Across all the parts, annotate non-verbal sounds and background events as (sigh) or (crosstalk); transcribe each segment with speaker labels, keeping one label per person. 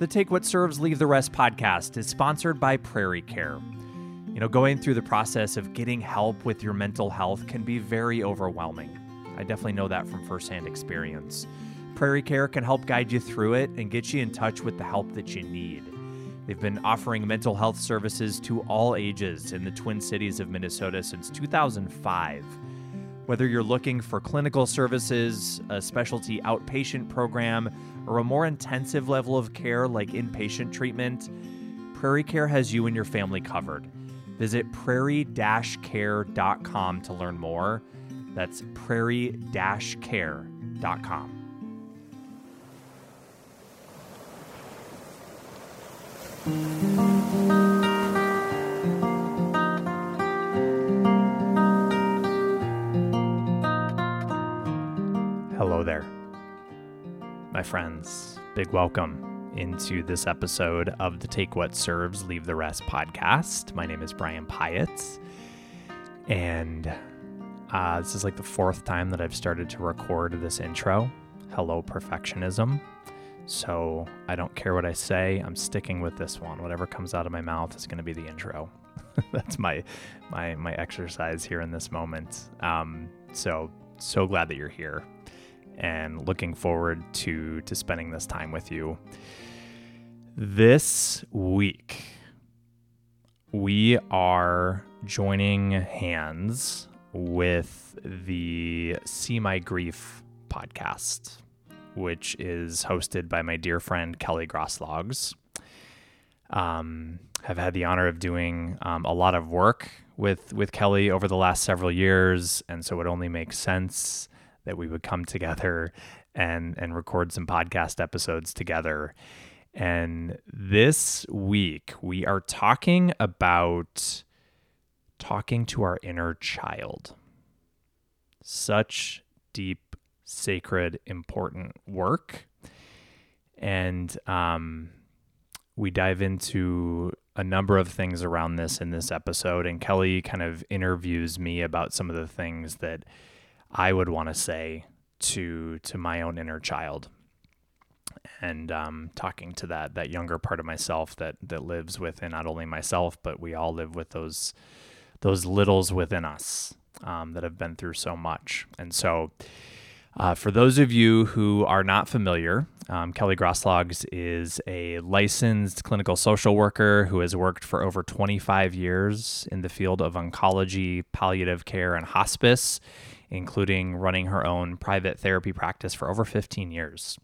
Speaker 1: The Take What Serves, Leave the Rest podcast is sponsored by Prairie Care. You know, going through the process of getting help with your mental health can be very overwhelming. I definitely know that from firsthand experience. Prairie Care can help guide you through it and get you in touch with the help that you need. They've been offering mental health services to all ages in the Twin Cities of Minnesota since 2005. Whether you're looking for clinical services, a specialty outpatient program, or a more intensive level of care like inpatient treatment, Prairie Care has you and your family covered. Visit prairie-care.com to learn more. That's prairie-care.com. Hello there, my friends. Big welcome into this episode of the Take What Serves, Leave the Rest podcast. My name is Brian Pyatt, and uh, this is like the fourth time that I've started to record this intro. Hello, perfectionism. So I don't care what I say. I'm sticking with this one. Whatever comes out of my mouth is going to be the intro. (laughs) That's my my my exercise here in this moment. Um, so so glad that you're here, and looking forward to to spending this time with you. This week, we are joining hands with the See My Grief podcast which is hosted by my dear friend Kelly Grosklags. Um, have had the honor of doing um, a lot of work with with Kelly over the last several years, and so it only makes sense that we would come together and and record some podcast episodes together. And this week we are talking about talking to our inner child. Such deep sacred, important work. And um, we dive into a number of things around this in this episode. And Kelly kind of interviews me about some of the things that I would want to say to to my own inner child. And um, talking to that that younger part of myself that that lives within not only myself, but we all live with those those littles within us um, that have been through so much. And so uh, for those of you who are not familiar, um, Kelly Grosklags is a licensed clinical social worker who has worked for over 25 years in the field of oncology, palliative care, and hospice, including running her own private therapy practice for over 15 years.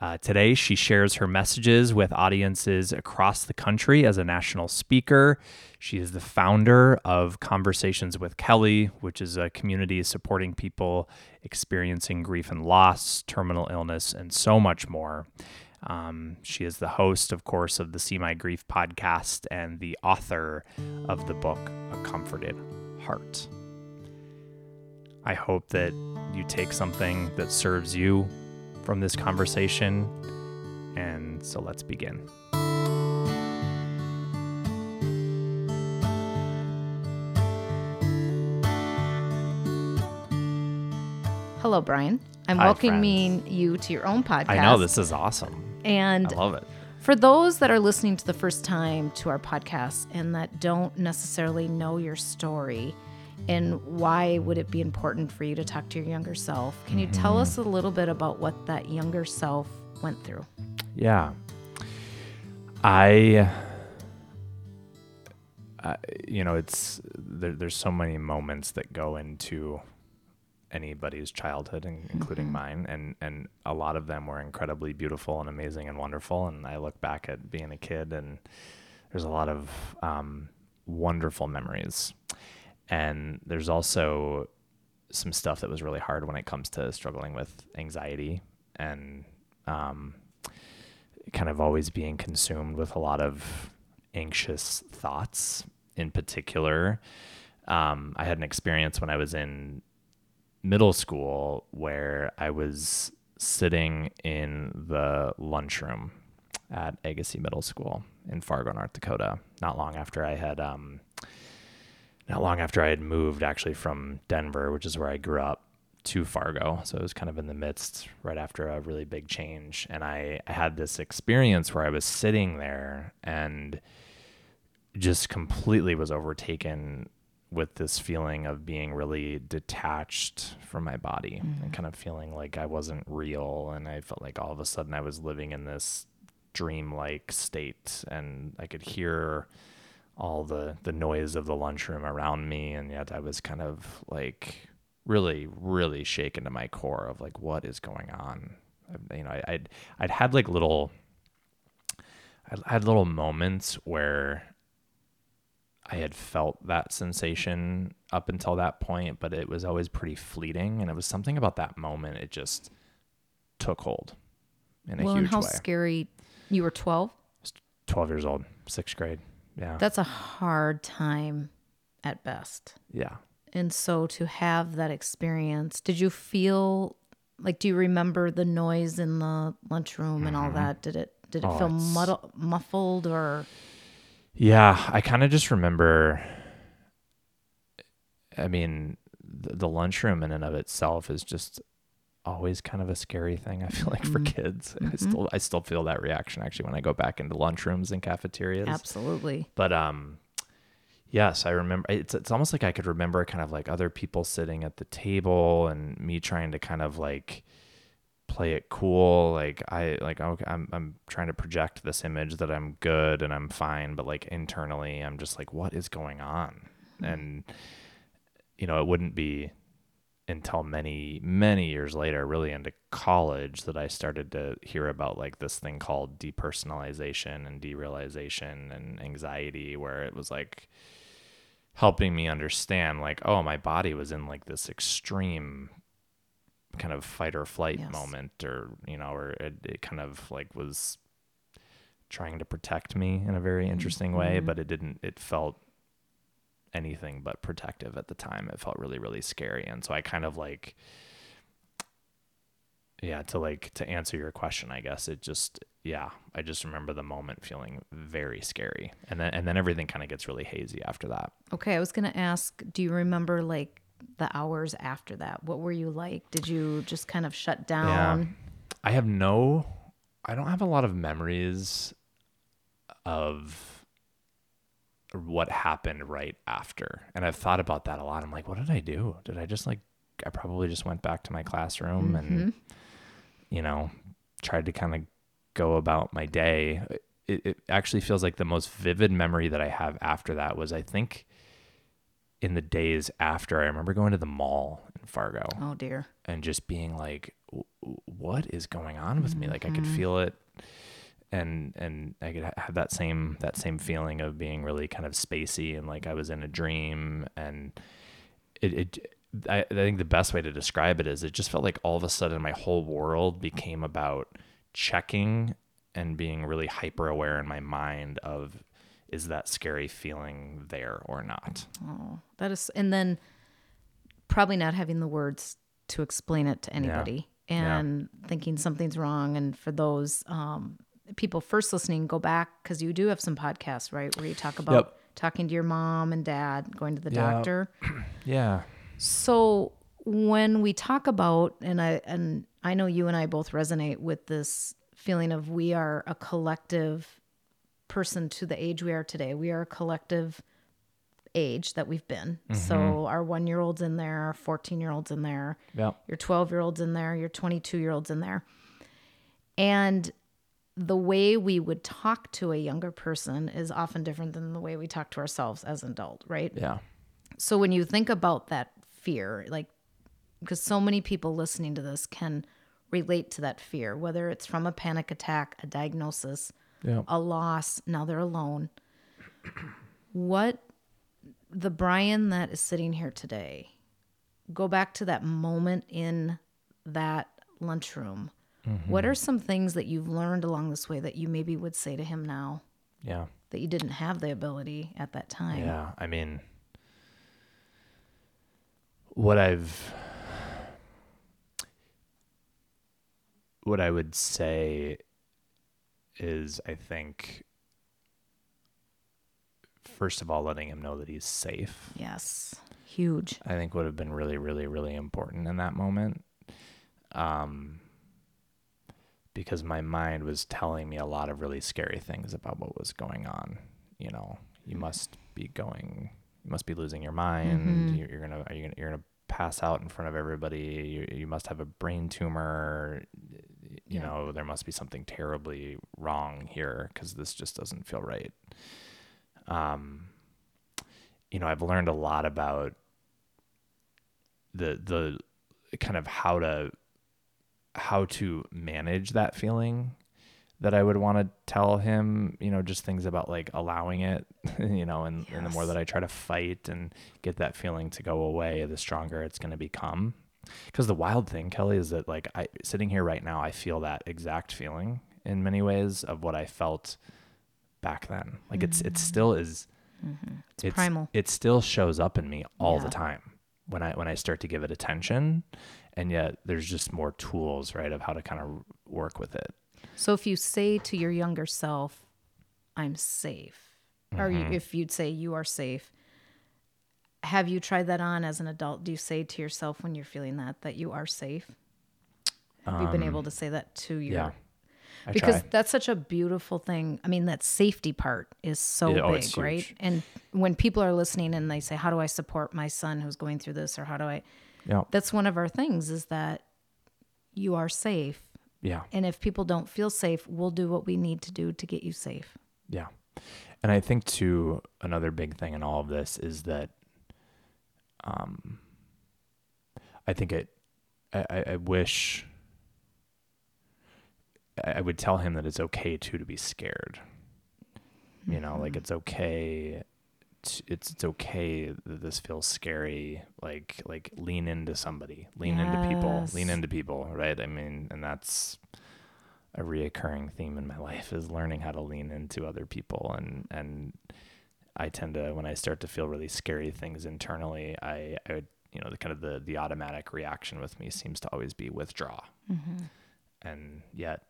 Speaker 1: Uh, today, she shares her messages with audiences across the country as a national speaker. She is the founder of Conversations with Kelly, which is a community supporting people experiencing grief and loss, terminal illness, and so much more. Um, she is the host, of course, of the See My Grief podcast and the author of the book A Comforted Heart. I hope that you take something that serves you from this conversation. And so let's begin.
Speaker 2: Hello, Brian. I'm
Speaker 1: Hi,
Speaker 2: welcoming you to your own podcast.
Speaker 1: I know this is awesome.
Speaker 2: And
Speaker 1: I love it.
Speaker 2: for those that are listening to the first time to our podcast and that don't necessarily know your story, and why would it be important for you to talk to your younger self? Can you tell
Speaker 1: Mm-hmm.
Speaker 2: us a little bit about what that younger self went through?
Speaker 1: Yeah. I, I you know, it's there, there's so many moments that go into anybody's childhood, in- including mine, and and a lot of them were incredibly beautiful and amazing and wonderful. And I look back at being a kid, and there's a lot of um, wonderful memories. And there's also some stuff that was really hard when it comes to struggling with anxiety and um, kind of always being consumed with a lot of anxious thoughts. In particular, um, I had an experience when I was in middle school where I was sitting in the lunchroom at Agassiz Middle School in Fargo, North Dakota, not long after I had um, not long after I had moved actually from Denver, which is where I grew up, to Fargo. So it was kind of in the midst right after a really big change. And I, I had this experience where I was sitting there and just completely was overtaken with this feeling of being really detached from my body
Speaker 2: Mm-hmm.
Speaker 1: and kind of feeling like I wasn't real. And I felt like all of a sudden I was living in this dreamlike state and I could hear all the the noise of the lunchroom around me and yet I was kind of like really really shaken to my core of like what is going on um, you know I, I'd I'd had like little I had little moments where I had felt that sensation up until that point but it was always pretty fleeting and it was something about that moment it just took hold in a
Speaker 2: well,
Speaker 1: huge
Speaker 2: and how
Speaker 1: way
Speaker 2: scary. You were 12?
Speaker 1: 12 years old sixth grade yeah
Speaker 2: That's a hard time at best.
Speaker 1: yeah
Speaker 2: And so to have that experience, did you feel like do you remember the noise in the lunchroom and all mm-hmm. that? Did it did it
Speaker 1: Oh,
Speaker 2: feel muddle, muffled or
Speaker 1: Yeah, I kind of just remember. I mean, the, the lunchroom in and of itself is just always kind of a scary thing. I feel like for mm-hmm. kids, I mm-hmm. still I still feel that reaction actually when I go back into lunchrooms and cafeterias.
Speaker 2: absolutely?
Speaker 1: But um, yes, I remember. It's it's almost like I could remember kind of like other people sitting at the table and me trying to kind of like play it cool like i like okay i'm i'm trying to project this image that i'm good and i'm fine but like internally i'm just like what is going on mm-hmm. and you know it wouldn't be until many many years later really into college that i started to hear about like this thing called depersonalization and derealization and anxiety where it was like helping me understand like oh my body was in like this extreme kind of fight or flight
Speaker 2: Yes.
Speaker 1: moment or you know or it, it kind of like was trying to protect me in a very mm-hmm. interesting way mm-hmm. but it didn't it felt anything but protective at the time it felt really really scary and so i kind of like yeah to like to answer your question i guess it just yeah i just remember the moment feeling very scary and then and then everything kind of gets really hazy after that
Speaker 2: Okay, I was going to ask, do you remember like the hours after that? What were you like? Did you just kind of shut down?
Speaker 1: I have no, I don't have a lot of memories of what happened right after. And I've thought about that a lot. I'm like, what did I do? Did I just like, I probably just went back to my classroom and, mm-hmm. you know, tried to kind of go about my day. It, it actually feels like the most vivid memory that I have after that was, I think, in the days after, I remember going to the mall in Fargo
Speaker 2: Oh dear.
Speaker 1: and just being like "W- w- what is going on with me like i could mm-hmm. feel it and and i could have that same that same feeling of being really kind of spacey and like i was in a dream and it, it I, I think the best way to describe it is it just felt like all of a sudden my whole world became about checking and being really hyper aware in my mind of is that scary feeling there or not
Speaker 2: Oh, that is, and then probably not having the words to explain it to anybody
Speaker 1: Yeah.
Speaker 2: and thinking something's wrong. And for those um, people first listening, go back because you do have some podcasts, right, where you talk about
Speaker 1: Yep.
Speaker 2: talking to your mom and dad, going to the
Speaker 1: Yeah.
Speaker 2: doctor. (clears throat)
Speaker 1: yeah
Speaker 2: So when we talk about and I and I know you and I both resonate with this feeling of we are a collective person to the age we are today. We are a collective age that we've been. So mm-hmm. our 1-year-olds in there, our 14-year-olds in there,
Speaker 1: yeah
Speaker 2: your 12-year-olds in there, your 22-year-olds in there. And the way we would talk to a younger person is often different than the way we talk to ourselves as an adult, right?
Speaker 1: yeah
Speaker 2: So when you think about that fear, like, because so many people listening to this can relate to that fear, whether it's from a panic attack, a diagnosis,
Speaker 1: yeah
Speaker 2: a loss, now they're alone. What the Brian that is sitting here today, go back to that moment in that lunchroom. What are some things that you've learned along this way that you maybe would say to him now
Speaker 1: yeah
Speaker 2: that you didn't have the ability at that time?
Speaker 1: Yeah, I mean, what I've, what I would say is, I think, first of all, letting him know that he's safe.
Speaker 2: Yes. Huge.
Speaker 1: I think would have been really, really, really important in that moment. Um, because my mind was telling me a lot of really scary things about what was going on. You know, you must be going, you must be losing your mind.
Speaker 2: Mhm.
Speaker 1: You're, you're gonna, are you gonna, you're gonna pass out in front of everybody. You, you must have a brain tumor. You
Speaker 2: Yeah.
Speaker 1: know, there must be something terribly wrong here because this just doesn't feel right. Um, you know, I've learned a lot about the the kind of how to how to manage that feeling that I would want to tell him, you know, just things about like allowing it, (laughs) you know, and, and the more that I try to fight and get that feeling to go away, the stronger it's going to become. Because the wild thing, Kelly, is that like I sitting here right now, I feel that exact feeling in many ways of what I felt back then. Like it's it mm-hmm. still is mm-hmm.
Speaker 2: It's, primal.
Speaker 1: it still shows up in me all the time when I when I start to give it attention, and yet there's just more tools, right, of how to kind of work with it.
Speaker 2: So if you say to your younger self, I'm safe, or you,
Speaker 1: Mm-hmm.
Speaker 2: if you'd say you are safe, have you tried that on as an adult? Do you say to yourself when you're feeling that, that you are safe? Have you been able to say that to your.
Speaker 1: Um, Yeah, I
Speaker 2: because
Speaker 1: try.
Speaker 2: that's such a beautiful thing. I mean, that safety part is so
Speaker 1: Yeah, oh,
Speaker 2: big,
Speaker 1: it's
Speaker 2: right? And when people are listening and they say, "How do I support my son who's going through this?" or "How do I?"
Speaker 1: Yeah,
Speaker 2: That's one of our things is that you are safe,
Speaker 1: yeah,
Speaker 2: and if people don't feel safe, we'll do what we need to do to get you safe.
Speaker 1: yeah. And I think too another big thing in all of this is that, um, I think it, I, I- wish. I I would tell him that it's okay too to be scared. You know, like it's okay. It's it's okay that this feels scary. Like like lean into somebody, lean into people, lean into people. Right? I mean, and that's a reoccurring theme in my life is learning how to lean into other people and and I tend to when I start to feel really scary things internally, I I would you know the kind of the the automatic reaction with me seems to always be withdraw, and yet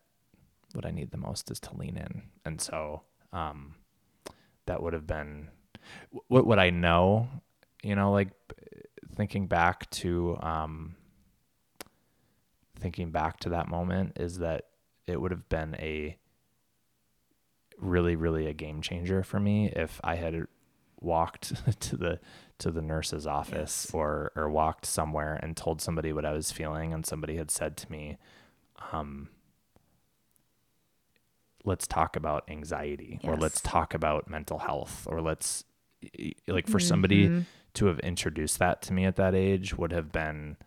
Speaker 1: what I need the most is to lean in, and so um, that would have been what what I know, you know, like thinking back to um, thinking back to that moment is that it would have been a really really a game changer for me if I had walked (laughs) to the to the nurse's office
Speaker 2: Yes.
Speaker 1: or or walked somewhere and told somebody what I was feeling and somebody had said to me um let's talk about anxiety or let's talk about mental health or let's like for somebody
Speaker 2: Mm-hmm.
Speaker 1: to have introduced that to me at that age would have been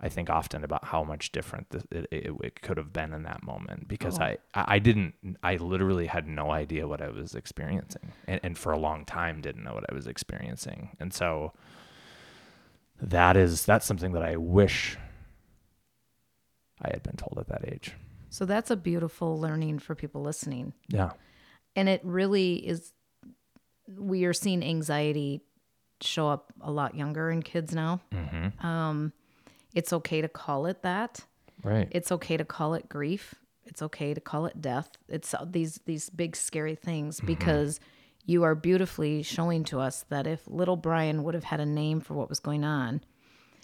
Speaker 1: I think often about how much different th- it, it, it could have been in that moment because
Speaker 2: Oh.
Speaker 1: I, I I didn't I literally had no idea what I was experiencing and, and for a long time didn't know what I was experiencing and so that is that's something that I wish I had been told at that age
Speaker 2: So that's a beautiful learning for people listening.
Speaker 1: yeah
Speaker 2: And it really is, we are seeing anxiety show up a lot younger in kids now.
Speaker 1: mm-hmm.
Speaker 2: Um, it's okay to call it that.
Speaker 1: right
Speaker 2: It's okay to call it grief. It's okay to call it death. It's these these big scary things because you are beautifully showing to us that if little Brian would have had a name for what was going on,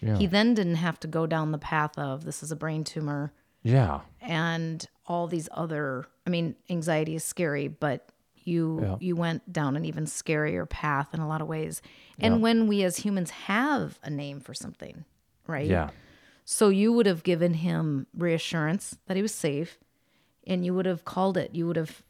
Speaker 1: yeah
Speaker 2: he then didn't have to go down the path of this is a brain tumor
Speaker 1: yeah
Speaker 2: and all these other I mean anxiety is scary but you
Speaker 1: Yeah.
Speaker 2: you went down an even scarier path in a lot of ways. And
Speaker 1: Yeah.
Speaker 2: when we as humans have a name for something, right?
Speaker 1: yeah
Speaker 2: So you would have given him reassurance that he was safe and you would have called it, you would have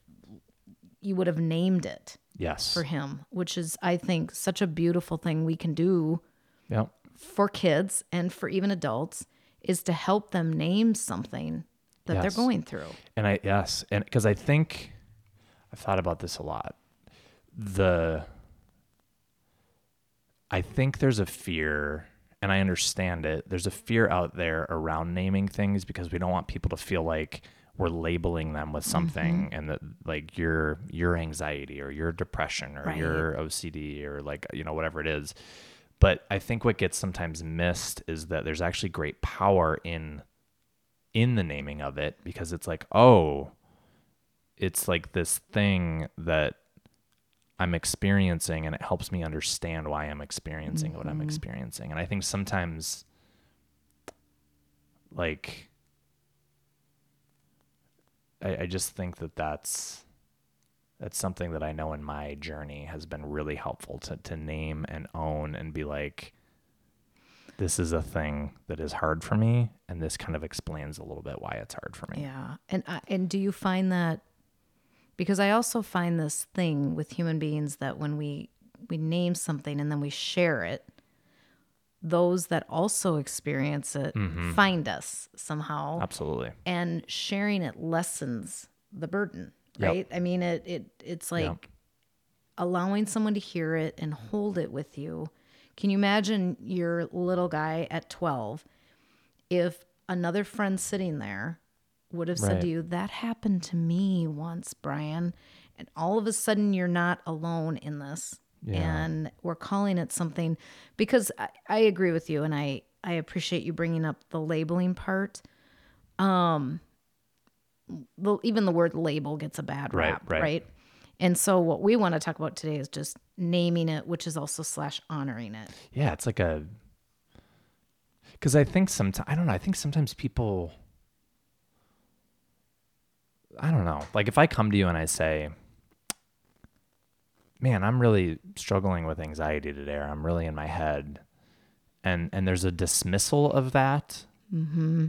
Speaker 2: you would have named it
Speaker 1: yes
Speaker 2: for him, which is I think such a beautiful thing we can do
Speaker 1: yeah
Speaker 2: for kids and for even adults is to help them name something that
Speaker 1: Yes.
Speaker 2: they're going through.
Speaker 1: And I yes, and because I think I've thought about this a lot. The I think there's a fear, and I understand it. There's a fear out there around naming things because we don't want people to feel like we're labeling them with something mm-hmm. and that like your your anxiety or your depression or
Speaker 2: Right.
Speaker 1: your OCD or like you know whatever it is. But I think what gets sometimes missed is that there's actually great power in in the naming of it because it's like, oh, it's like this thing that I'm experiencing and it helps me understand why I'm experiencing what
Speaker 2: Mm-hmm.
Speaker 1: I'm experiencing. And I think sometimes like I, I just think that that's that's something that I know in my journey has been really helpful to to name and own and be like this is a thing that is hard for me and this kind of explains a little bit why it's hard for me.
Speaker 2: Yeah. And I and do you find that because I also find this thing with human beings that when we we name something and then we share it, those that also experience it
Speaker 1: Mm-hmm.
Speaker 2: find us somehow
Speaker 1: Absolutely.
Speaker 2: and sharing it lessens the burden,
Speaker 1: Yep.
Speaker 2: right? I mean it it it's like
Speaker 1: Yep.
Speaker 2: allowing someone to hear it and hold it with you. Can you imagine your little guy at 12 if another friend sitting there would have said
Speaker 1: Right.
Speaker 2: to you, That happened to me once, Brian. And all of a sudden, you're not alone in this.
Speaker 1: Yeah.
Speaker 2: And we're calling it something because I, I agree with you. And I, I appreciate you bringing up the labeling part. Um, the, even the word label gets a bad
Speaker 1: Right,
Speaker 2: rap,
Speaker 1: right.
Speaker 2: right? And so, what we want to talk about today is just naming it, which is also slash honoring it.
Speaker 1: Yeah, it's like a because I think sometimes I don't know. I think sometimes people, I don't know. Like if I come to you and I say, "Man, I'm really struggling with anxiety today," or "I'm really in my head," and and there's a dismissal of that, mm-hmm.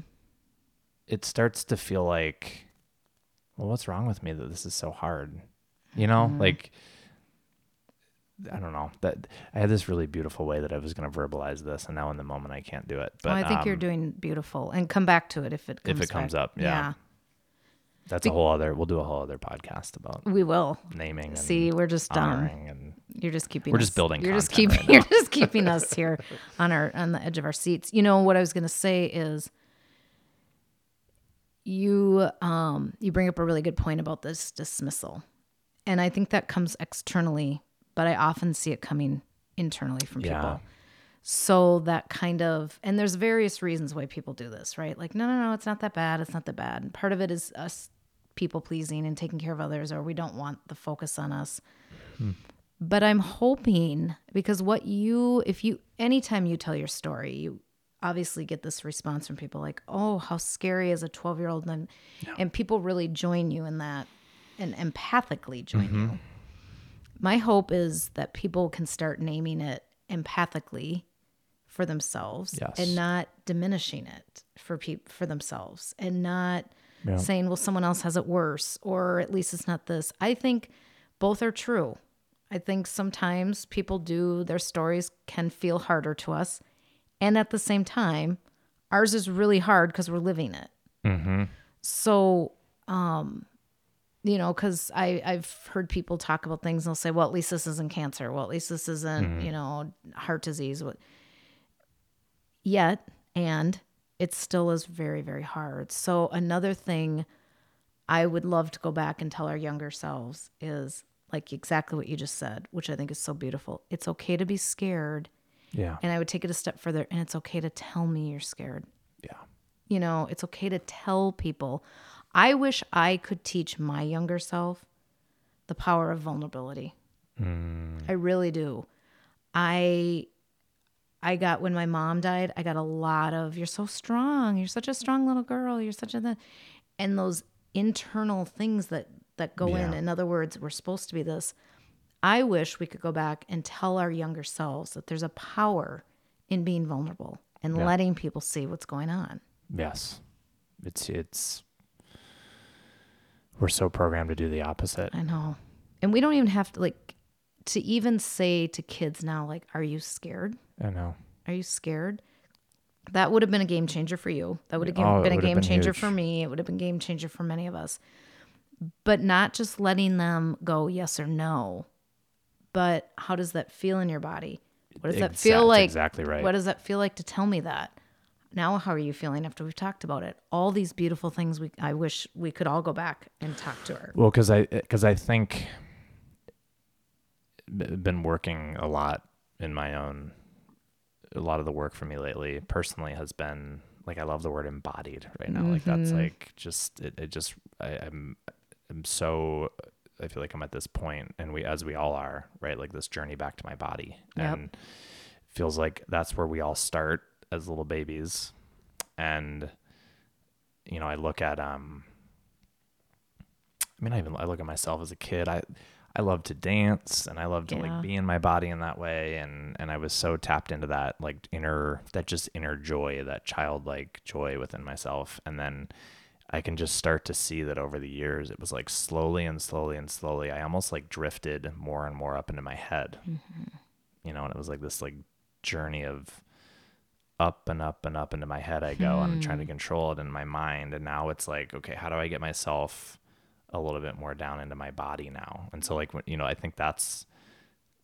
Speaker 1: it starts to feel like, well, what's wrong with me that this is so hard? You know, like. I don't know that I had this really beautiful way that I was going to verbalize this, and now in the moment I can't do it. But
Speaker 2: well, I think you're
Speaker 1: um,
Speaker 2: doing beautiful, and come back to it if it comes
Speaker 1: If it comes
Speaker 2: back.
Speaker 1: up, yeah. That's a whole other. We'll do a whole other podcast about
Speaker 2: we will.
Speaker 1: naming. And
Speaker 2: See, we're just um,
Speaker 1: honoring and
Speaker 2: you're just keeping.
Speaker 1: We're
Speaker 2: us,
Speaker 1: just building
Speaker 2: You're just keeping.
Speaker 1: right
Speaker 2: you're just keeping us here on our on the edge of our seats. You know what I was going to say is. You um you bring up a really good point about this dismissal, and I think that comes externally, but I often see it coming internally from
Speaker 1: Yeah.
Speaker 2: people. So that kind of, and there's various reasons why people do this, right? Like, no, no, no, it's not that bad. It's not that bad. And part of it is us people pleasing and taking care of others, or we don't want the focus on us. But I'm hoping because what you, if you, anytime you tell your story, you obviously get this response from people like, oh, how scary is a 12 year old. And, and people really join you in that and empathically join mm-hmm. you. My hope is that people can start naming it empathically for themselves
Speaker 1: Yes.
Speaker 2: and not diminishing it for peop- for themselves and not
Speaker 1: Yeah.
Speaker 2: saying well someone else has it worse or at least it's not this. I think both are true. I think sometimes people do their stories can feel harder to us and at the same time ours is really hard cuz we're living it.
Speaker 1: Mm-hmm.
Speaker 2: So, um, you know, because I I've heard people talk about things. and They'll say, "Well, at least this isn't cancer. Well, at least this isn't you know heart disease." What? Yet, and it still is very very hard. So another thing I would love to go back and tell our younger selves is like exactly what you just said, which I think is so beautiful. It's okay to be scared,
Speaker 1: yeah,
Speaker 2: and I would take it a step further, and it's okay to tell me you're scared
Speaker 1: yeah,
Speaker 2: you know, it's okay to tell people. I wish I could teach my younger self the power of vulnerability. Mm. I really do. I I got when my mom died, I got a lot of you're so strong, you're such a strong little girl, you're such a the and those internal things that that go in. In other words, we're supposed to be this. I wish we could go back and tell our younger selves that there's a power in being vulnerable and
Speaker 1: Yeah.
Speaker 2: letting people see what's going on.
Speaker 1: yes. It's it's we're so programmed to do the opposite.
Speaker 2: I know. And we don't even have to like to even say to kids now like are you scared?
Speaker 1: I know.
Speaker 2: Are you scared? That would have been a game changer for you. That would have
Speaker 1: Oh,
Speaker 2: been a game
Speaker 1: been
Speaker 2: changer
Speaker 1: huge.
Speaker 2: for me. It would have been game changer for many of us. But not just letting them go yes or no. But how does that feel in your body? What does that feel like?
Speaker 1: exactly right.
Speaker 2: What does that feel like to tell me that? Now how are you feeling after we've talked about it? All these beautiful things we I wish we could all go back and talk to her.
Speaker 1: Well, because I because I think been working a lot in my own. A lot of the work for me lately, personally, has been like I love the word embodied right now. Like that's like just it. it just I, I'm I'm so I feel like I'm at this point, and we, as we all are, right? Like this journey back to my body,
Speaker 2: Yep.
Speaker 1: and feels like that's where we all start as little babies, and you know, I look at um, I mean, I even I look at myself as a kid. I I love to dance, and I love to
Speaker 2: Yeah.
Speaker 1: like be in my body in that way, and and I was so tapped into that like inner that just inner joy, that childlike joy within myself, and then. I can just start to see that over the years, it was like slowly and slowly and slowly. I almost like drifted more and more up into my head, mm-hmm. you know, and it was like this like journey of up and up and up into my head I go and I'm trying to hmm. control it in my mind. And now it's like, okay, how do I get myself a little bit more down into my body now? And so like, you know, I think that's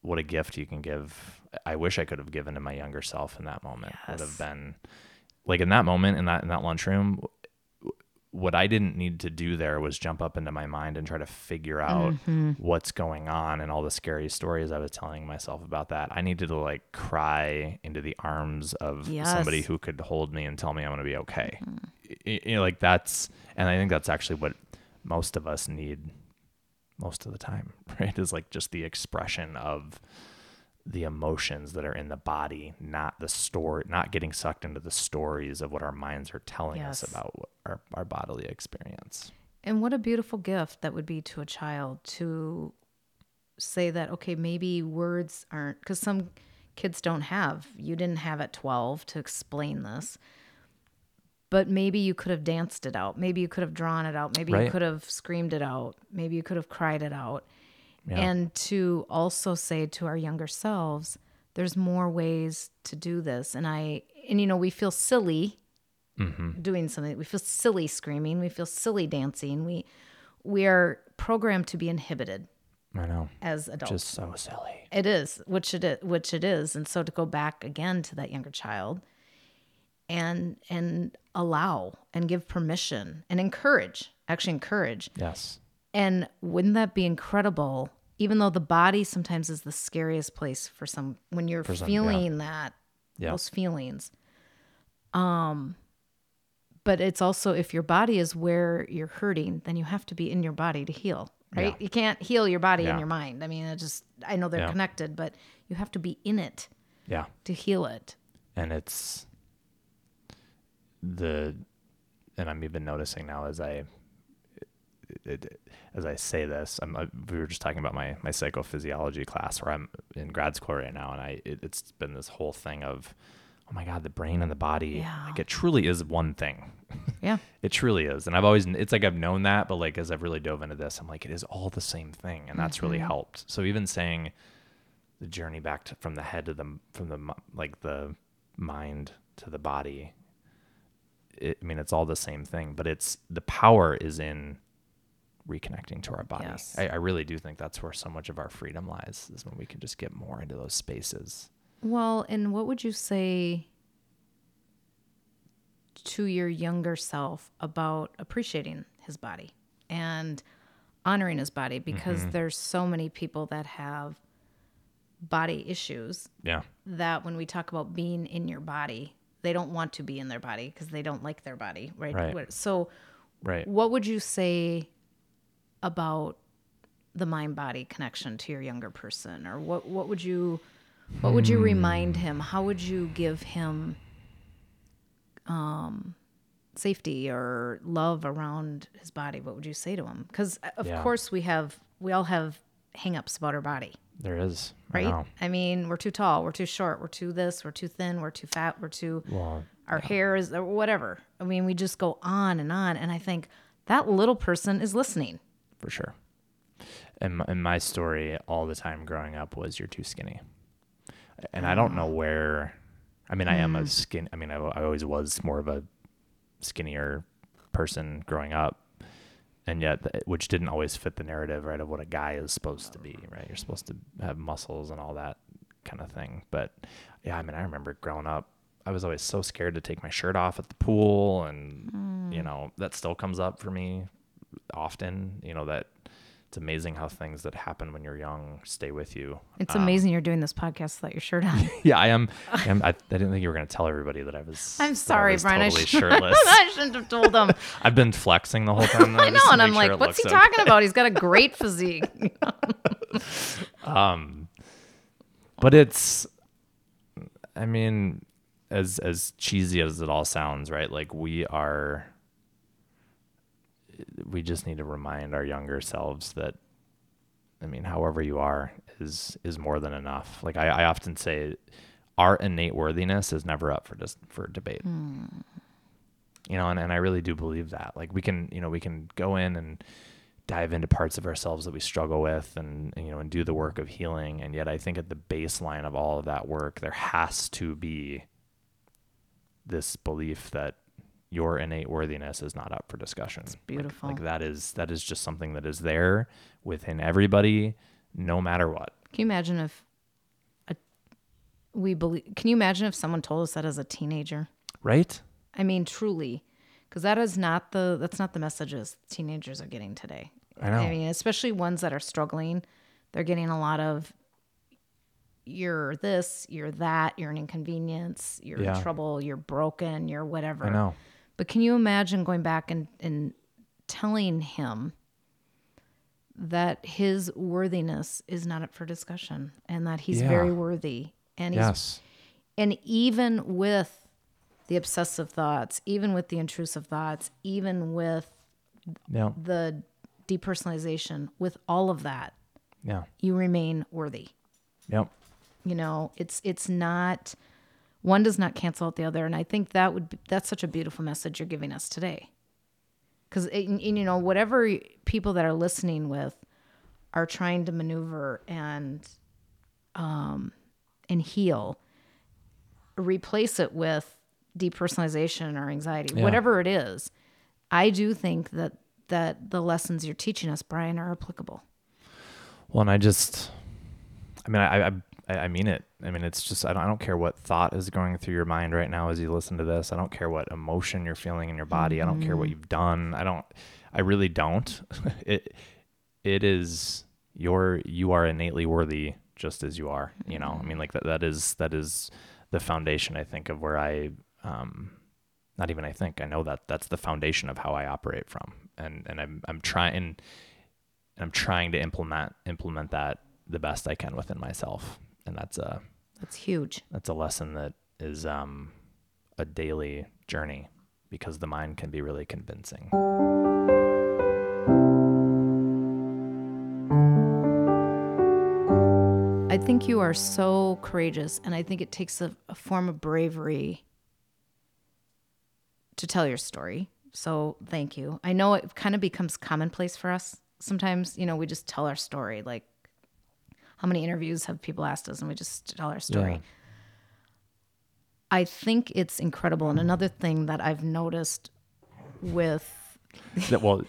Speaker 1: what a gift you can give. I wish I could have given to my younger self in that moment would have been like in that moment in that, in that lunchroom, what I didn't need to do there was jump up into my mind and try to figure out mm-hmm. what's going on and all the scary stories I was telling myself about that. I needed to like cry into the arms of somebody who could hold me and tell me I'm going to be okay. Mm-hmm. Y- You know, like that's, and I think that's actually what most of us need most of the time, (laughs) right? Is like just the expression of the emotions that are in the body, not the story, not getting sucked into the stories of what our minds are telling us about our, our bodily experience.
Speaker 2: And what a beautiful gift that would be to a child to say that, okay, maybe words aren't, because some kids don't have, you didn't have at 12 to explain this, but maybe you could have danced it out. Maybe you could have drawn it out. Maybe you could have screamed it out. Maybe you could have cried it out.
Speaker 1: Yeah.
Speaker 2: And to also say to our younger selves, there's more ways to do this. And I, and you know, we feel silly
Speaker 1: Mm-hmm.
Speaker 2: doing something. We feel silly screaming. We feel silly dancing. We we are programmed to be inhibited
Speaker 1: I know.
Speaker 2: as adults.
Speaker 1: Just so silly.
Speaker 2: it is, which it is, which it is. And so to go back again to that younger child and and allow and give permission and encourage, actually encourage.
Speaker 1: Yes.
Speaker 2: And wouldn't that be incredible? Even though the body sometimes is the scariest place for some when you're
Speaker 1: some, yeah.
Speaker 2: feeling that
Speaker 1: Yeah.
Speaker 2: those feelings. Um but it's also if your body is where you're hurting, then you have to be in your body to heal, right?
Speaker 1: Yeah.
Speaker 2: You can't heal your body
Speaker 1: Yeah.
Speaker 2: and your mind. I mean, it just I know they're
Speaker 1: Yeah.
Speaker 2: connected, but you have to be in it
Speaker 1: Yeah.
Speaker 2: to heal it.
Speaker 1: and it's the and i'm even noticing now as i it, it- as i say this i'm I, we were just talking about my my psychophysiology class where i'm in grad school right now and i it, it's been this whole thing of oh my god the brain and the body
Speaker 2: Yeah.
Speaker 1: like it truly is one thing
Speaker 2: Yeah. (laughs)
Speaker 1: it truly is and i've always it's like i've known that but like as i've really dove into this i'm like it is all the same thing and that's really mm-hmm. helped so even saying the journey back to, from the head to the from the like the mind to the body it, i mean it's all the same thing but it's the power is in reconnecting to our body
Speaker 2: Yes.
Speaker 1: I, I really do think that's where so much of our freedom lies is when we can just get more into those spaces
Speaker 2: Well, and what would you say to your younger self about appreciating his body and honoring his body? Because
Speaker 1: Mm-hmm.
Speaker 2: there's so many people that have body issues
Speaker 1: yeah
Speaker 2: that when we talk about being in your body, they don't want to be in their body because they don't like their body, right?
Speaker 1: Right.
Speaker 2: So,
Speaker 1: right
Speaker 2: what would you say about the mind body connection to your younger person or what what would you what would you remind
Speaker 1: Hmm.
Speaker 2: him how would you give him um safety or love around his body what would you say to him because of
Speaker 1: Yeah.
Speaker 2: course we have we all have hangups about our body
Speaker 1: there is
Speaker 2: right
Speaker 1: know.
Speaker 2: I mean we're too tall we're too short we're too this we're too thin we're too fat we're too our hair is whatever. I mean, we just go on and on. And I think that little person is listening.
Speaker 1: for sure. And my, and my story all the time growing up was you're too skinny, and I don't ah. know where. I mean, I am a hmm. skin. I mean, I, I always was more of a skinnier person growing up, and yet which didn't always fit the narrative right of what a guy is supposed to be. Right, you're supposed to have muscles and all that kind of thing. But yeah, I mean, I remember growing up. I was always so scared to take my shirt off at the pool, and you mm. know that still comes up for me often. You know that it's amazing how things that happen when you're young stay with you.
Speaker 2: It's
Speaker 1: Um,
Speaker 2: amazing you're doing this podcast without your shirt on. (laughs)
Speaker 1: Yeah, I am. I, am I, I didn't think you were going to tell everybody that I was.
Speaker 2: I'm sorry,
Speaker 1: was
Speaker 2: Brian.
Speaker 1: Totally
Speaker 2: I, should,
Speaker 1: shirtless. (laughs)
Speaker 2: I shouldn't have told them. (laughs)
Speaker 1: I've been flexing the whole time. though,
Speaker 2: I know, and I'm
Speaker 1: make
Speaker 2: like, what's he talking about? He's got a great physique.
Speaker 1: Um, but it's, I mean, as as cheesy as it all sounds, right? Like we are. We just need to remind our younger selves that, I mean, however you are is is more than enough. Like I, I often say, our innate worthiness is never up for dis- for debate. Hmm. You know, and, and I really do believe that. Like we can, you know, we can go in and dive into parts of ourselves that we struggle with and, and, you know and do the work of healing and yet i think at the baseline of all of that work there has to be this belief that your innate worthiness is not up for discussion Like-
Speaker 2: beautiful.
Speaker 1: like, that is that is just something that is there within everybody no matter what
Speaker 2: Can you imagine if a, we believe? Can you imagine if someone told us that as a teenager?
Speaker 1: right
Speaker 2: I mean, truly, because that is not the that's not the messages teenagers are getting today.
Speaker 1: I know.
Speaker 2: I mean, especially ones that are struggling, they're getting a lot of you're this, you're that, you're an inconvenience, you're
Speaker 1: Yeah.
Speaker 2: in trouble, you're broken, you're whatever.
Speaker 1: i know
Speaker 2: But can you imagine going back and, and telling him that his worthiness is not up for discussion and that he's
Speaker 1: Yeah.
Speaker 2: very worthy? And he's
Speaker 1: yes.
Speaker 2: And even with the obsessive thoughts, even with the intrusive thoughts, even with
Speaker 1: yeah.
Speaker 2: the depersonalization, with all of that,
Speaker 1: yeah.
Speaker 2: you remain worthy.
Speaker 1: yep.
Speaker 2: You know, it's it's not one does not cancel out the other, and I think that would be, that's such a beautiful message you're giving us today. Because you know, whatever people that are listening with are trying to maneuver and um and heal, replace it with depersonalization or anxiety,
Speaker 1: Yeah.
Speaker 2: whatever it is. I do think that that the lessons you're teaching us, Brian, are applicable.
Speaker 1: Well, and I just, I mean, I, I, I I mean it. I mean, it's just, I don't, I don't care what thought is going through your mind right now as you listen to this. I don't care what emotion you're feeling in your body. I don't care what you've done. I don't, I really don't. (laughs) it, it is your, you are innately worthy just as you are, you know, I mean, like that, that is, that is the foundation, I think, of where I, um, not even I think I know that that's the foundation of how I operate from. And, and I'm, I'm trying, and I'm trying to implement implement that the best I can within myself, and that's a
Speaker 2: That's huge.
Speaker 1: that's a lesson that is um, a daily journey because the mind can be really convincing.
Speaker 2: I think you are so courageous, and I think it takes a, a form of bravery to tell your story. So thank you. I know it kind of becomes commonplace for us. Sometimes, you know, we just tell our story. Like, how many interviews have people asked us, and we just tell our story.
Speaker 1: Yeah.
Speaker 2: I think it's incredible. And another thing that I've noticed with (laughs)
Speaker 1: well,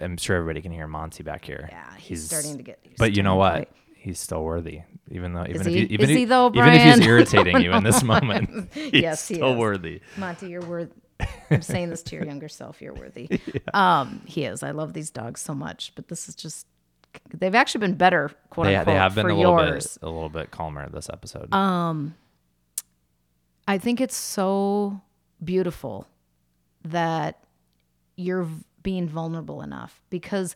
Speaker 1: I'm sure everybody can hear Monty back here.
Speaker 2: yeah, he's, starting to get. he's
Speaker 1: But you know what?
Speaker 2: to
Speaker 1: He's still worthy, even though even if
Speaker 2: he?
Speaker 1: he, even
Speaker 2: Is
Speaker 1: if,
Speaker 2: he though,
Speaker 1: even if he's irritating you in this (laughs) moment, (laughs) he's
Speaker 2: Yes, he
Speaker 1: still
Speaker 2: is.
Speaker 1: worthy.
Speaker 2: Monty, you're worth. I'm saying this to your younger self. You're worthy. Um, he is. I love these dogs so much, but this is just. They've actually been better, quote
Speaker 1: They,
Speaker 2: unquote,
Speaker 1: they have been
Speaker 2: for
Speaker 1: a little
Speaker 2: yours.
Speaker 1: bit a little bit calmer this episode.
Speaker 2: Um, I think it's so beautiful that you're being vulnerable enough because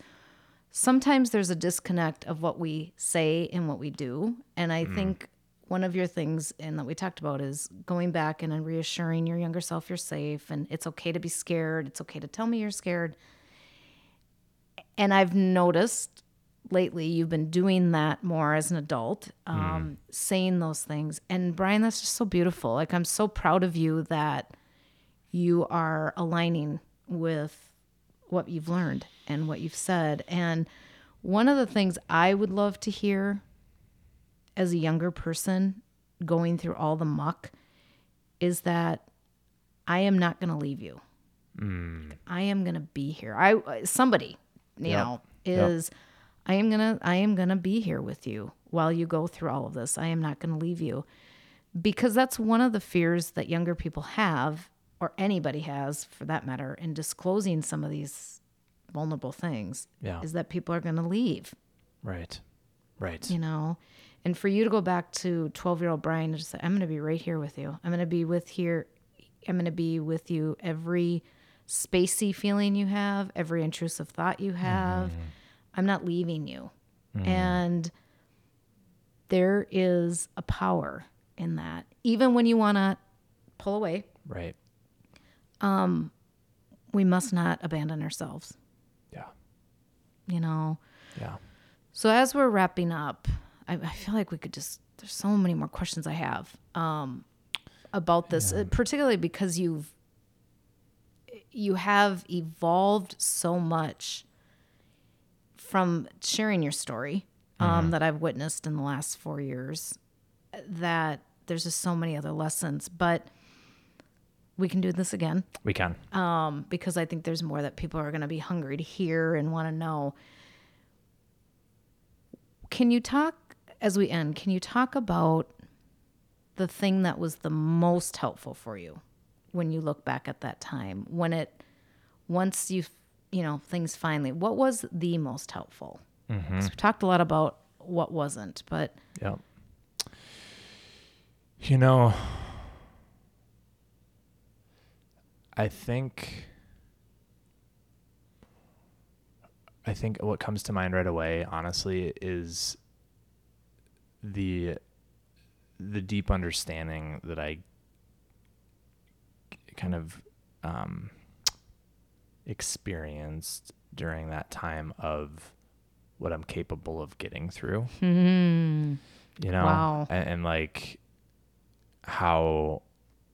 Speaker 2: sometimes there's a disconnect of what we say and what we do. And I think one of your things and that we talked about is going back and reassuring your younger self you're safe and it's okay to be scared. It's okay to tell me you're scared. And I've noticed lately you've been doing that more as an adult, um, saying those things. And Brian, that's just so beautiful. Like I'm so proud of you that you are aligning with what you've learned and what you've said. And one of the things I would love to hear as a younger person going through all the muck is that I am not going to leave you. I am going to be here. I somebody, you
Speaker 1: Yep.
Speaker 2: know,
Speaker 1: Yep.
Speaker 2: I am going to I am going to be here with you while you go through all of this. I am not going to leave you. Because that's one of the fears that younger people have or anybody has for that matter in disclosing some of these vulnerable things
Speaker 1: Yeah.
Speaker 2: is that people are going to leave,
Speaker 1: Right. Right.
Speaker 2: you know? And for you to go back to 12 year old Brian and just say, I'm going to be right here with you. I'm going to be with here. I'm going to be with you every spacey feeling you have, every intrusive thought you have. Mm-hmm. I'm not leaving you. And there is a power in that. Even when you want to pull away,
Speaker 1: Right.
Speaker 2: Um we must not abandon ourselves,
Speaker 1: Yeah.
Speaker 2: you know?
Speaker 1: Yeah.
Speaker 2: So as we're wrapping up, I, I feel like we could just, there's so many more questions I have um, about this, uh, particularly because you've, you have evolved so much from sharing your story um, that I've witnessed in the last four years that there's just so many other lessons, but we can do this again.
Speaker 1: We can.
Speaker 2: um, because I think there's more that people are going to be hungry to hear and want to know. Can you talk, as we end, can you talk about the thing that was the most helpful for you when you look back at that time? When it, once you, you know, things finally, what was the most helpful? 'Cause we talked a lot about what wasn't, but
Speaker 1: Yeah. You know, I think I think what comes to mind right away, honestly, is the the deep understanding that I kind of um, experienced during that time of what I'm capable of getting through. Hmm. You know,
Speaker 2: Wow.
Speaker 1: and, and like how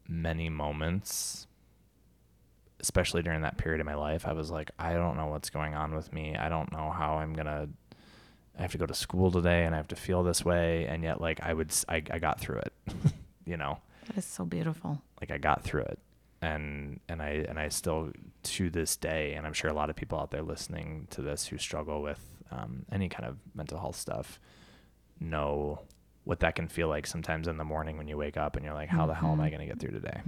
Speaker 1: many moments especially during that period of my life, I was like, I don't know what's going on with me. I don't know how I'm gonna. I have to go to school today, and I have to feel this way, and yet, like, I would, I, I got through it. (laughs) you know,
Speaker 2: that is so beautiful.
Speaker 1: like I got through it, and and I and I still to this day, and I'm sure a lot of people out there listening to this who struggle with um, any kind of mental health stuff know what that can feel like sometimes in the morning when you wake up and you're like, how the hell am I going to get through today?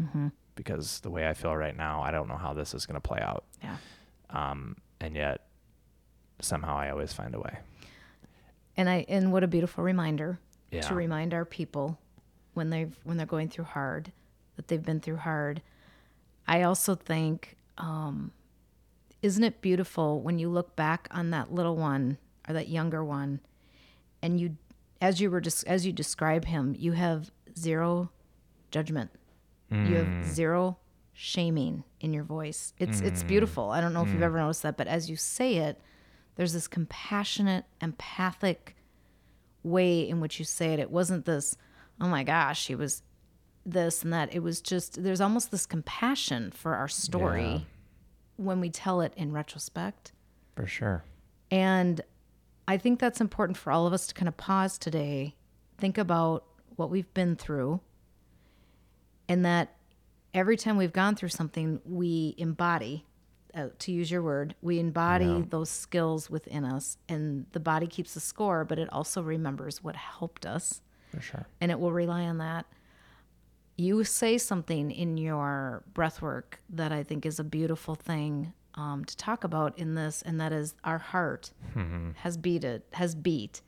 Speaker 1: Because the way I feel right now, I don't know how this is going to play out.
Speaker 2: Yeah.
Speaker 1: Um, and yet somehow I always find a way.
Speaker 2: And I and what a beautiful reminder
Speaker 1: Yeah.
Speaker 2: to remind our people when they've when they're going through hard that they've been through hard. I also think, um, isn't it beautiful when you look back on that little one or that younger one, and you, as you were just as you describe him, you have zero judgment. You have mm. zero shaming in your voice. It's it's mm. beautiful. I don't know if you've mm. ever noticed that, but as you say it, there's this compassionate, empathic way in which you say it. It wasn't this, oh my gosh, he was this and that. It was just there's almost this compassion for our story
Speaker 1: Yeah.
Speaker 2: when we tell it in retrospect.
Speaker 1: For sure.
Speaker 2: And I think that's important for all of us to kind of pause today, think about what we've been through, and that every time we've gone through something, we embody, uh, to use your word, we embody
Speaker 1: Yeah.
Speaker 2: those skills within us, and the body keeps a score, but it also remembers what helped us
Speaker 1: For sure.
Speaker 2: and it will rely on that. You say something in your breath work that I think is a beautiful thing um, to talk about in this, and that is our heart has beat it has beat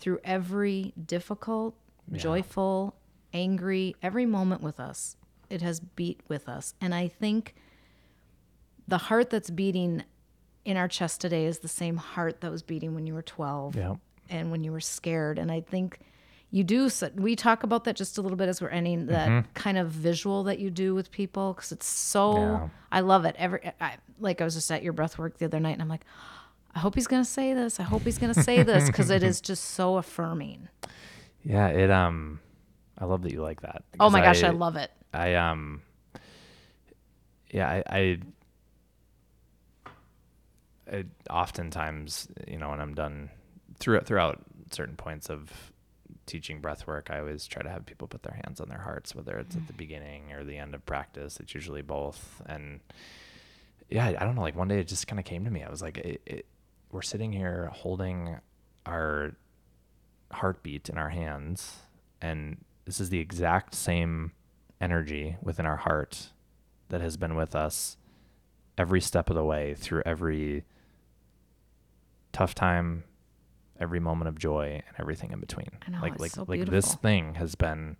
Speaker 2: through every difficult, joyful, angry, every moment with us. It has beat with us, and I think the heart that's beating in our chest today is the same heart that was beating when you were twelve
Speaker 1: Yeah.
Speaker 2: and when you were scared. And I think you do. We talk about that just a little bit as we're ending. That kind of visual that you do with people because it's so.
Speaker 1: Yeah.
Speaker 2: I love it. Every I, like I was just at your breath work the other night, and I'm like, I hope he's gonna say this. I hope he's gonna say this because it (laughs) is just so affirming.
Speaker 1: Yeah. It, um, I love that you like that.
Speaker 2: Oh my gosh, I, love it.
Speaker 1: I um yeah, I, I I oftentimes, you know, when I'm done throughout throughout certain points of teaching breath work, I always try to have people put their hands on their hearts, whether it's at the mm. beginning or the end of practice. It's usually both. And yeah, I, I don't know. Like one day it just kind of came to me. I was like, it, it, we're sitting here holding our heartbeat in our hands, and this is the exact same energy within our heart that has been with us every step of the way through every tough time, every moment of joy, and everything in between.
Speaker 2: I know,
Speaker 1: like like
Speaker 2: so
Speaker 1: like this thing has been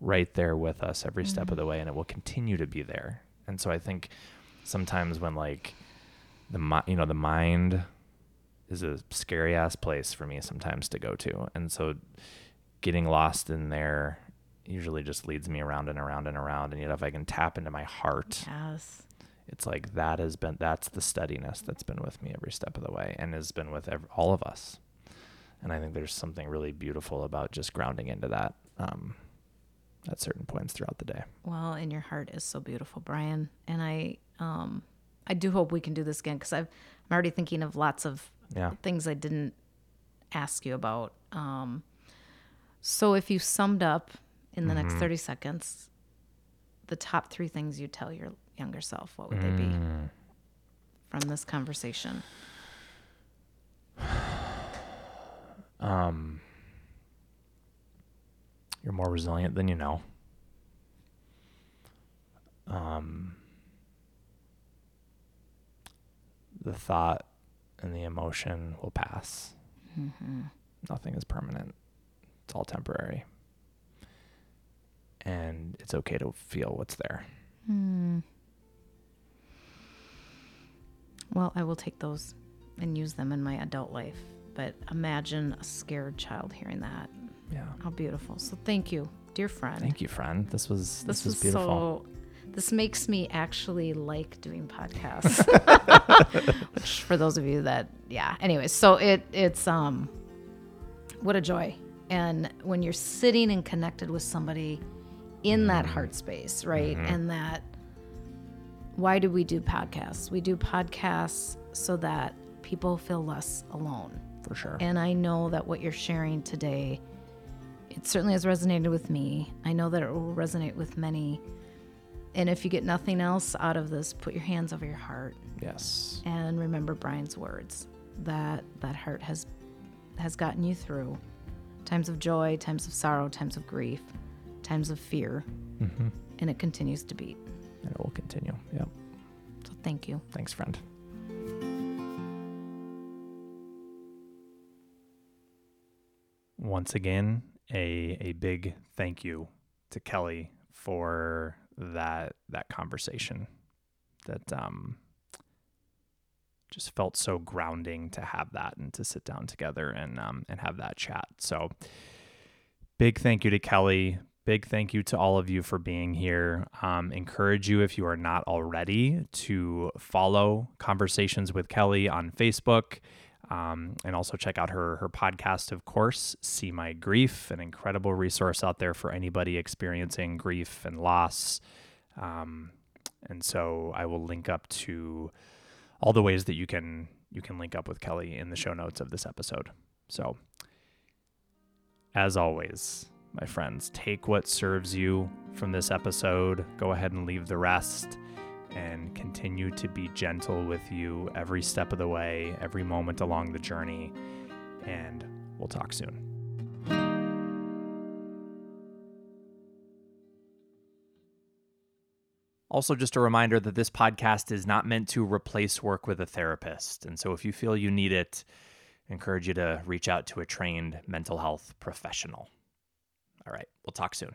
Speaker 1: right there with us every step
Speaker 2: Mm-hmm.
Speaker 1: of the way, and it will continue to be there. And so I think sometimes when like the mi- you know the mind is a scary ass place for me sometimes to go to, and so getting lost in there usually just leads me around and around and around. And yet if I can tap into my heart
Speaker 2: Yes.
Speaker 1: it's like that has been that's the steadiness that's been with me every step of the way and has been with ev- all of us and i think there's something really beautiful about just grounding into that um, at certain points throughout the day
Speaker 2: Well, and your heart is so beautiful, Brian. And I, um, I do hope we can do this again because I've, I'm already thinking of lots of
Speaker 1: yeah
Speaker 2: things I didn't ask you about. Um, so if you summed up in the next 30 seconds the top three things you'd tell your younger self, what would they be from this conversation?
Speaker 1: Um, you're more resilient than you know. Um, the thought and the emotion will pass. Nothing is permanent. It's all temporary. And it's okay to feel what's there.
Speaker 2: Well, I will take those and use them in my adult life. But imagine a scared child hearing that.
Speaker 1: yeah
Speaker 2: How beautiful. So thank you, dear friend.
Speaker 1: thank you friend this was this,
Speaker 2: This
Speaker 1: was
Speaker 2: was
Speaker 1: beautiful
Speaker 2: so. This makes me actually like doing podcasts. (laughs) (laughs) Which, for those of you that, yeah. Anyways, so it it's um, what a joy. And when you're sitting and connected with somebody in that heart space, right, and that why do we do podcasts? We do podcasts so that people feel less alone.
Speaker 1: For sure
Speaker 2: And I know that what you're sharing today, it certainly has resonated with me. I know that it will resonate with many. And if you get nothing else out of this, put your hands over your heart
Speaker 1: yes
Speaker 2: and remember Brian's words that that heart has has gotten you through times of joy, times of sorrow, times of grief, times of fear,
Speaker 1: mm-hmm.
Speaker 2: and it continues to beat.
Speaker 1: and it will continue yep
Speaker 2: So thank you.
Speaker 1: thanks friend once again a a big thank you to Kelly for that that conversation that um just felt so grounding to have that and to sit down together and um and have that chat. So big thank you to Kelly. Big thank you to all of you for being here. Um, encourage you, if you are not already, to follow Conversations with Kelly on Facebook. Um, and also check out her her podcast, of course, See My Grief, an incredible resource out there for anybody experiencing grief and loss. Um, and so I will link up to all the ways that you can you can link up with Kelly in the show notes of this episode. So as always, my friends, take what serves you from this episode. Go ahead and leave the rest and continue to be gentle with you every step of the way, every moment along the journey. And we'll talk soon. Also, just a reminder that this podcast is not meant to replace work with a therapist. And so, if you feel you need it, I encourage you to reach out to a trained mental health professional. All right, we'll talk soon.